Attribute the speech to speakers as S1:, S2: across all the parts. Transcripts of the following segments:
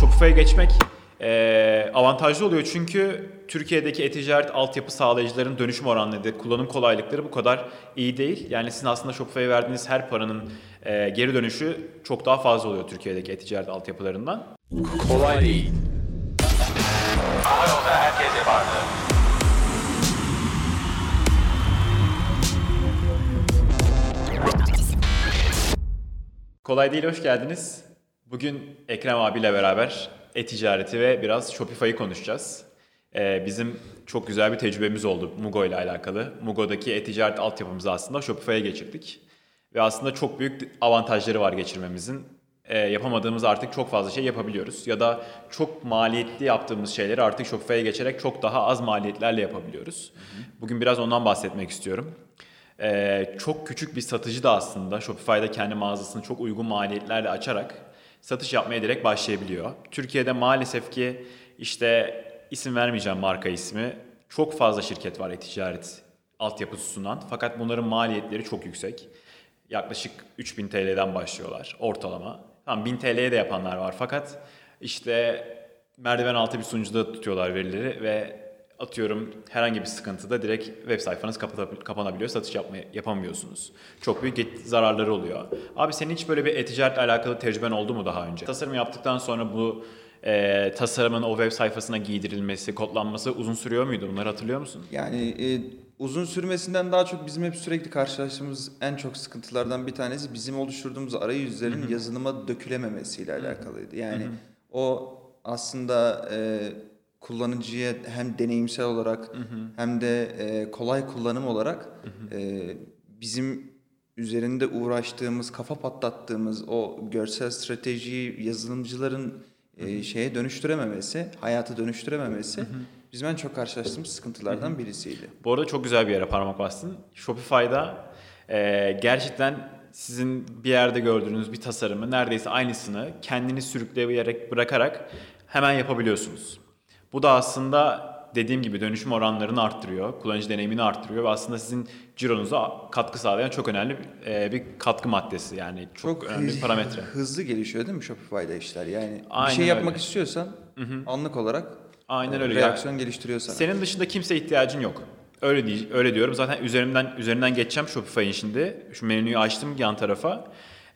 S1: Shopify'a geçmek e, avantajlı oluyor çünkü Türkiye'deki e-ticaret altyapı sağlayıcıların dönüşüm oranları, kullanım kolaylıkları bu kadar iyi değil. Yani sizin aslında Shopify'a verdiğiniz her paranın e, geri dönüşü çok daha fazla oluyor Türkiye'deki e-ticaret altyapılarından.
S2: Kolay değil.
S3: Hava yolda herkese vardı.
S1: Kolay değil, hoş geldiniz. Bugün Ekrem abiyle beraber e-ticareti ve biraz Shopify'ı konuşacağız. Ee, bizim çok güzel bir tecrübemiz oldu Mugo ile alakalı. Mugo'daki e-ticaret altyapımızı aslında Shopify'a geçirdik. Ve aslında çok büyük avantajları var geçirmemizin. Ee, yapamadığımız artık çok fazla şey yapabiliyoruz. Ya da çok maliyetli yaptığımız şeyleri artık Shopify'a geçerek çok daha az maliyetlerle yapabiliyoruz. Bugün biraz ondan bahsetmek istiyorum. Ee, çok küçük bir satıcı da aslında Shopify'da kendi mağazasını çok uygun maliyetlerle açarak satış yapmaya direkt başlayabiliyor. Türkiye'de maalesef ki işte isim vermeyeceğim marka ismi. Çok fazla şirket var e-ticaret altyapısı sunan. Fakat bunların maliyetleri çok yüksek. Yaklaşık 3000 TL'den başlıyorlar ortalama. Tamam 1000 TL'ye de yapanlar var fakat işte merdiven altı bir sunucuda tutuyorlar verileri ve atıyorum herhangi bir sıkıntıda direkt web sayfanız kapanabiliyor, satış yapmaya, yapamıyorsunuz. Çok büyük zararları oluyor. Abi senin hiç böyle bir e-ticaretle alakalı tecrüben oldu mu daha önce? Tasarım yaptıktan sonra bu e, tasarımın o web sayfasına giydirilmesi, kodlanması uzun sürüyor muydu? Bunları hatırlıyor musun?
S4: Yani e, uzun sürmesinden daha çok bizim hep sürekli karşılaştığımız en çok sıkıntılardan bir tanesi bizim oluşturduğumuz arayüzlerin yazılıma dökülememesiyle alakalıydı. Yani o aslında e, kullanıcıya hem deneyimsel olarak hem de e, kolay kullanım olarak e, bizim üzerinde uğraştığımız, kafa patlattığımız o görsel stratejiyi yazılımcıların e, şeye dönüştürememesi, hayata dönüştürememesi bizim en çok karşılaştığımız sıkıntılardan birisiydi.
S1: Bu arada çok güzel bir yere parmak bastın. Shopify'da e, gerçekten sizin bir yerde gördüğünüz bir tasarımı neredeyse aynısını kendini sürükleyerek bırakarak hemen yapabiliyorsunuz. Bu da aslında dediğim gibi dönüşüm oranlarını arttırıyor, kullanıcı deneyimini arttırıyor ve aslında sizin cironuza katkı sağlayan çok önemli e, bir katkı maddesi yani çok, önemli bir parametre.
S4: Hızlı gelişiyor değil mi Shopify'da işler? Yani
S1: Aynen
S4: bir şey yapmak
S1: öyle.
S4: istiyorsan anlık olarak
S1: Aynen
S4: e,
S1: öyle.
S4: reaksiyon geliştiriyor sana.
S1: Senin dışında kimse ihtiyacın yok. Öyle değil, öyle diyorum. Zaten üzerinden üzerinden geçeceğim Shopify'in şimdi. Şu menüyü açtım yan tarafa.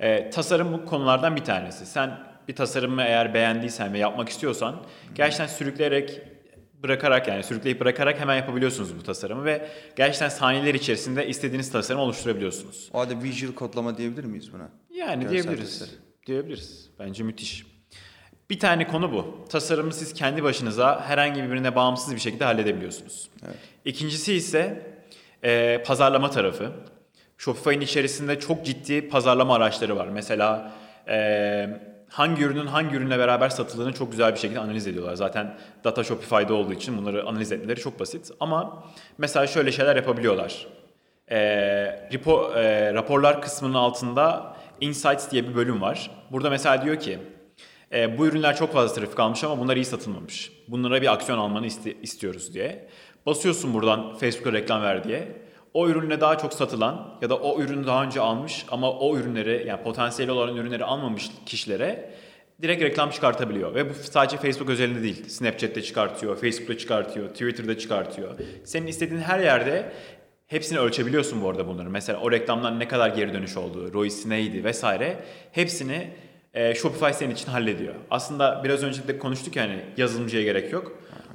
S1: Ee, tasarım bu konulardan bir tanesi. Sen bir tasarımı eğer beğendiysen ve yapmak istiyorsan gerçekten sürükleyerek bırakarak yani sürükleyip bırakarak hemen yapabiliyorsunuz bu tasarımı ve gerçekten saniyeler içerisinde istediğiniz tasarımı oluşturabiliyorsunuz.
S4: O halde visual kodlama diyebilir miyiz buna?
S1: Yani
S4: Görsel
S1: diyebiliriz.
S4: tasarım.
S1: Diyebiliriz. Bence müthiş. Bir tane konu bu. Tasarımı siz kendi başınıza herhangi birbirine bağımsız bir şekilde halledebiliyorsunuz.
S4: Evet.
S1: İkincisi ise e, pazarlama tarafı. Shopify'in içerisinde çok ciddi pazarlama araçları var. Mesela e, hangi ürünün hangi ürünle beraber satıldığını çok güzel bir şekilde analiz ediyorlar. Zaten data Shopify'da olduğu için bunları analiz etmeleri çok basit. Ama mesela şöyle şeyler yapabiliyorlar. E, repo, e, raporlar kısmının altında Insights diye bir bölüm var. Burada mesela diyor ki e, bu ürünler çok fazla trafik almış ama bunlar iyi satılmamış. Bunlara bir aksiyon almanı iste- istiyoruz diye. Basıyorsun buradan Facebook'a reklam ver diye. O ürünle daha çok satılan ya da o ürünü daha önce almış ama o ürünleri yani potansiyeli olan ürünleri almamış kişilere direkt reklam çıkartabiliyor. Ve bu sadece Facebook özelinde değil. Snapchat'te çıkartıyor, Facebook'ta çıkartıyor, Twitter'da çıkartıyor. Senin istediğin her yerde hepsini ölçebiliyorsun bu arada bunları. Mesela o reklamdan ne kadar geri dönüş olduğu, ROI'si neydi vesaire. Hepsini e, Shopify senin için hallediyor. Aslında biraz önce de konuştuk yani yazılımcıya gerek yok.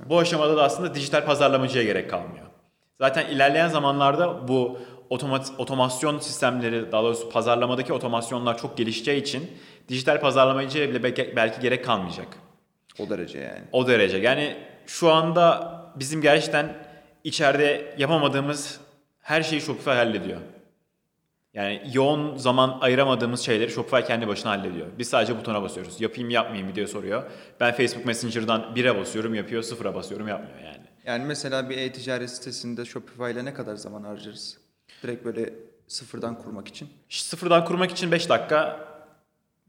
S1: Bu aşamada da aslında dijital pazarlamacıya gerek kalmıyor. Zaten ilerleyen zamanlarda bu otomat, otomasyon sistemleri daha doğrusu pazarlamadaki otomasyonlar çok gelişeceği için dijital pazarlamacıya bile belki, belki gerek kalmayacak.
S4: O derece yani.
S1: O derece. Yani şu anda bizim gerçekten içeride yapamadığımız her şeyi Shopify hallediyor. Yani yoğun zaman ayıramadığımız şeyleri Shopify kendi başına hallediyor. Biz sadece butona basıyoruz. Yapayım yapmayayım mı diye soruyor. Ben Facebook Messenger'dan 1'e basıyorum yapıyor, 0'a basıyorum yapmıyor yani.
S4: Yani mesela bir e-ticaret sitesinde Shopify ile ne kadar zaman harcarız? Direkt böyle sıfırdan kurmak için.
S1: Sıfırdan kurmak için 5 dakika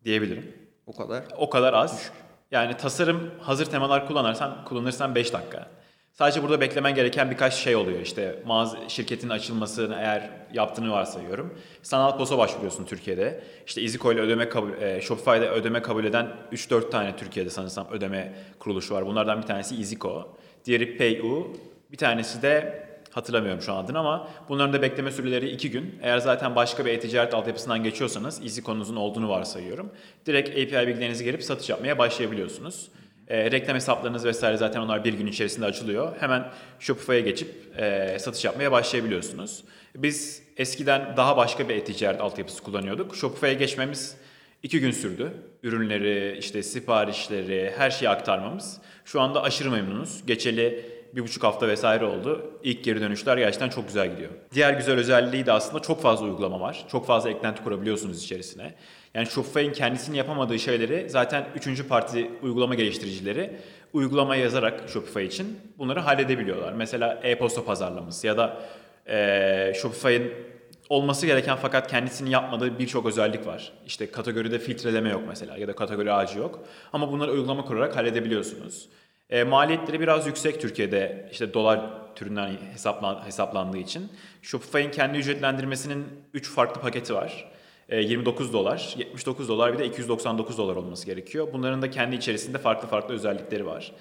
S1: diyebilirim.
S4: O kadar.
S1: O kadar az. Yani tasarım hazır temalar kullanırsan kullanırsan 5 dakika. Sadece burada beklemen gereken birkaç şey oluyor. İşte mağaza, şirketin açılmasını eğer yaptığını varsayıyorum. Sanal POS'a başvuruyorsun Türkiye'de. İşte EasyCo ile ödeme kabul, e, Shopify'da ödeme kabul eden 3-4 tane Türkiye'de sanırsam ödeme kuruluşu var. Bunlardan bir tanesi EasyCo. Diğeri PayU. Bir tanesi de hatırlamıyorum şu an adını ama bunların da bekleme süreleri 2 gün. Eğer zaten başka bir e-ticaret altyapısından geçiyorsanız EasyCo'nuzun olduğunu varsayıyorum. Direkt API bilgilerinizi girip satış yapmaya başlayabiliyorsunuz. E, reklam hesaplarınız vesaire zaten onlar bir gün içerisinde açılıyor. Hemen Shopify'a geçip e, satış yapmaya başlayabiliyorsunuz. Biz eskiden daha başka bir e-ticaret altyapısı kullanıyorduk. Shopify'a geçmemiz iki gün sürdü. Ürünleri, işte siparişleri, her şeyi aktarmamız. Şu anda aşırı memnunuz. Geçeli bir buçuk hafta vesaire oldu. İlk geri dönüşler gerçekten çok güzel gidiyor. Diğer güzel özelliği de aslında çok fazla uygulama var. Çok fazla eklenti kurabiliyorsunuz içerisine. Yani Shopify'in kendisinin yapamadığı şeyleri zaten üçüncü parti uygulama geliştiricileri uygulama yazarak Shopify için bunları halledebiliyorlar. Mesela e-posta pazarlaması ya da eee Shopify'in olması gereken fakat kendisinin yapmadığı birçok özellik var. İşte kategoride filtreleme yok mesela ya da kategori ağacı yok. Ama bunları uygulama kurarak halledebiliyorsunuz. E, maliyetleri biraz yüksek Türkiye'de işte dolar türünden hesaplan, hesaplandığı için. Shopify'in kendi ücretlendirmesinin 3 farklı paketi var. E, 29 dolar, 79 dolar bir de 299 dolar olması gerekiyor. Bunların da kendi içerisinde farklı farklı özellikleri var.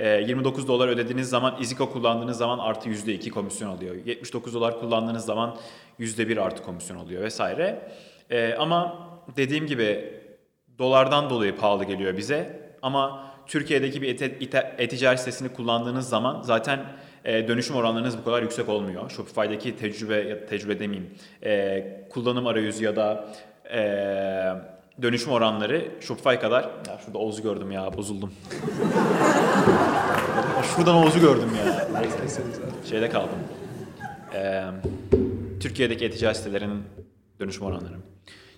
S1: E, 29 dolar ödediğiniz zaman EasyCo kullandığınız zaman artı %2 komisyon alıyor. 79 dolar kullandığınız zaman %1 artı komisyon oluyor vesaire. E, ama dediğim gibi dolardan dolayı pahalı geliyor bize. Ama Türkiye'deki bir e-ticaret sitesini kullandığınız zaman zaten e, dönüşüm oranlarınız bu kadar yüksek olmuyor. Shopify'daki tecrübe ya tecrübe demeyeyim, e, kullanım arayüzü ya da e, dönüşüm oranları Shopify kadar. Ya şurada Oğuz'u gördüm ya, bozuldum. Şuradan Oğuz'u gördüm ya. Şeyde kaldım. E, Türkiye'deki e-ticaret sitelerinin dönüşüm oranları.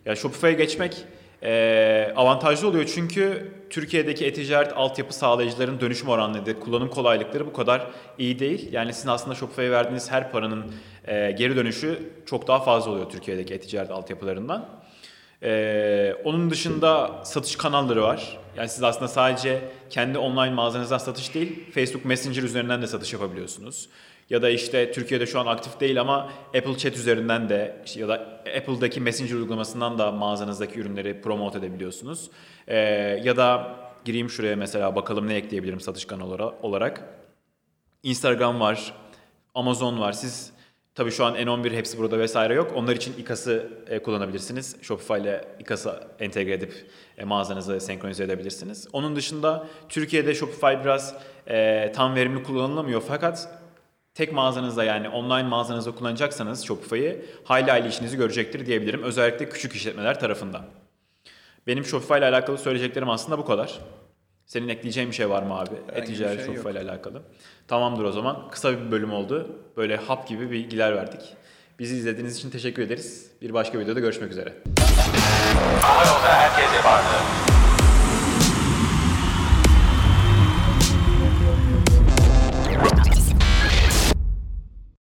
S1: Ya Shopify'a geçmek e, avantajlı oluyor çünkü Türkiye'deki e-ticaret altyapı sağlayıcıların dönüşüm oranları, kullanım kolaylıkları bu kadar iyi değil. Yani sizin aslında Shopify'a verdiğiniz her paranın e, geri dönüşü çok daha fazla oluyor Türkiye'deki e-ticaret altyapılarından. Ee, onun dışında satış kanalları var. Yani siz aslında sadece kendi online mağazanızdan satış değil, Facebook Messenger üzerinden de satış yapabiliyorsunuz. Ya da işte Türkiye'de şu an aktif değil ama Apple Chat üzerinden de ya da Apple'daki Messenger uygulamasından da mağazanızdaki ürünleri promote edebiliyorsunuz. Ee, ya da gireyim şuraya mesela bakalım ne ekleyebilirim satış kanalı olarak. Instagram var, Amazon var. Siz tabii şu an N11 hepsi burada vesaire yok. Onlar için İKAS'ı e, kullanabilirsiniz. Shopify ile İKAS'ı entegre edip e, mağazanızı senkronize edebilirsiniz. Onun dışında Türkiye'de Shopify biraz e, tam verimli kullanılamıyor fakat tek mağazanızda yani online mağazanızda kullanacaksanız Shopify'ı hayli hayli işinizi görecektir diyebilirim. Özellikle küçük işletmeler tarafından. Benim Shopify ile alakalı söyleyeceklerim aslında bu kadar. Senin ekleyeceğin bir şey var mı abi? E-ticaret
S4: şey
S1: ile alakalı. Tamamdır o zaman. Kısa bir bölüm oldu. Böyle hap gibi bilgiler verdik. Bizi izlediğiniz için teşekkür ederiz. Bir başka videoda görüşmek üzere.
S3: Hava yolda herkese vardı.